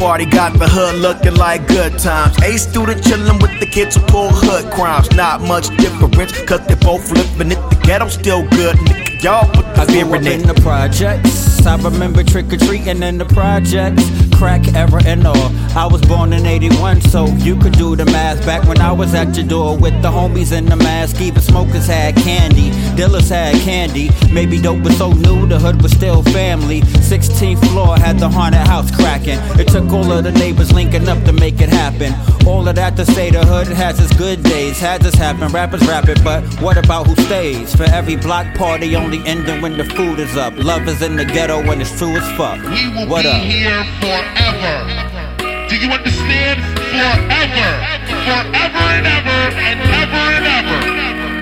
party got the hood looking like good times. A student chillin' with the kids who pull hood crimes. Not much difference, cause they both living it. The still good, nigga. Y'all put the I fear in in the projects. I remember trick or treating in the projects. Crack era and all. I was born in 81, so you could do the math. Back when I was at your door with the homies in the mask. Even smokers had candy, dealers had candy. Maybe dope was so new, the hood was still family. 16th floor had the haunted house cracking. It took all of the neighbors linking up to make it happen. All of that to say the hood has its good days. Had this happen, rappers rap it, but what about who stays? For every block party, only ending when the food is up. Love is in the ghetto when it's true as fuck. What up? Forever. Do you understand? Forever. Forever and ever and ever and ever.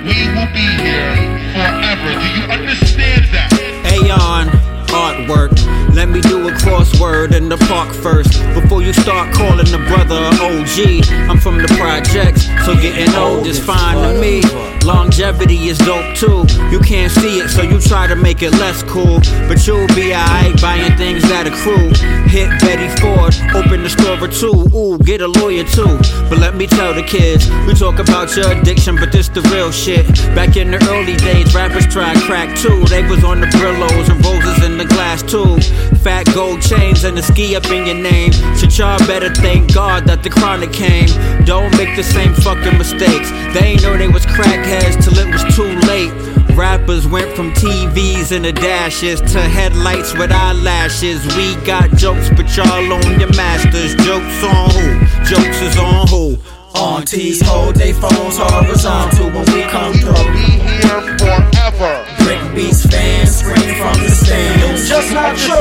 We will be here forever. Do you understand that? Aeon artwork. Let me do a crossword in the park first. Before you start calling brother OG, I'm from the projects, so getting old is fine to me. Longevity is dope too. You can't see it, so you try to make it less cool. But you'll be alright buying things that accrue. Hit Betty Ford, open the store or two. Ooh, get a lawyer too. But let me tell the kids, we talk about your addiction, but this the real shit. Back in the early days, rappers tried crack too. They was on the Brillos and roses in the glass too. Fat gold chains and a ski up in your name. Shit, y'all better thank God that the chronic came. Don't make the same fucking mistakes. They ain't know they was crackheads till it was too late. Rappers went from TVs and the dashes to headlights with eyelashes. We got jokes, but y'all on your masters. Jokes on who? Jokes is on who? Aunties hold they phones horizontal when we come We through. be here forever. Brick beats fans scream from the stands. Just not true.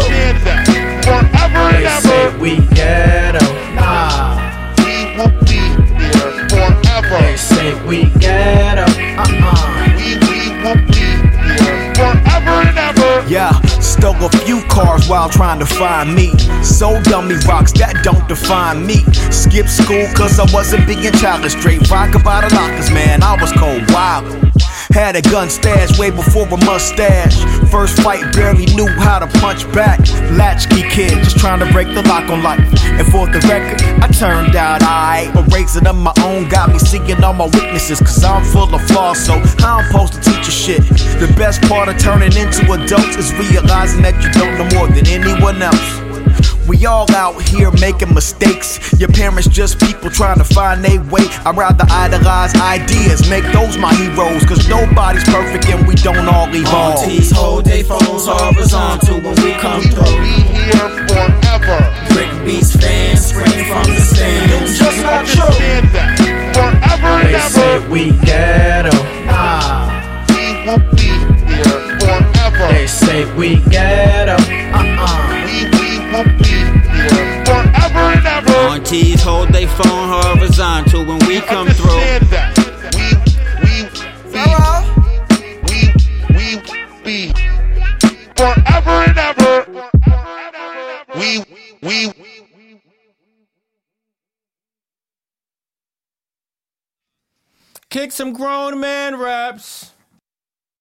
Forever. They say we ghetto. Uh-uh. We, we will be here forever and ever. Yeah, stole a few cars while trying to find me. So dummy rocks that don't define me. Skip school cause I wasn't being childish. Straight rock about the lockers, man. Had a gun stash way before a mustache. First fight, barely knew how to punch back. Latchkey kid, just trying to break the lock on life. And for the record, I turned out alright. But raising up my own got me seeing all my weaknesses. Cause I'm full of flaws, so I'm supposed to teach you shit. The best part of turning into adults is realizing that you don't know more than anyone else. We all out here making mistakes. Your parents just people trying to find their way. I'd rather idolize ideas, make those my heroes. Cause nobody's perfect and we don't all evolve. Aunties hold they phones horizontal when we come We will through. be here forever. Brick beats fans scream from the stands. Just not understand that. Forever and They say we ghetto. Nah. We will be here forever. They say we ghetto. Aunties hold they phone horizontal when we come through. That. We, we, we, we be forever and ever. We, we, we we Kick some grown man raps.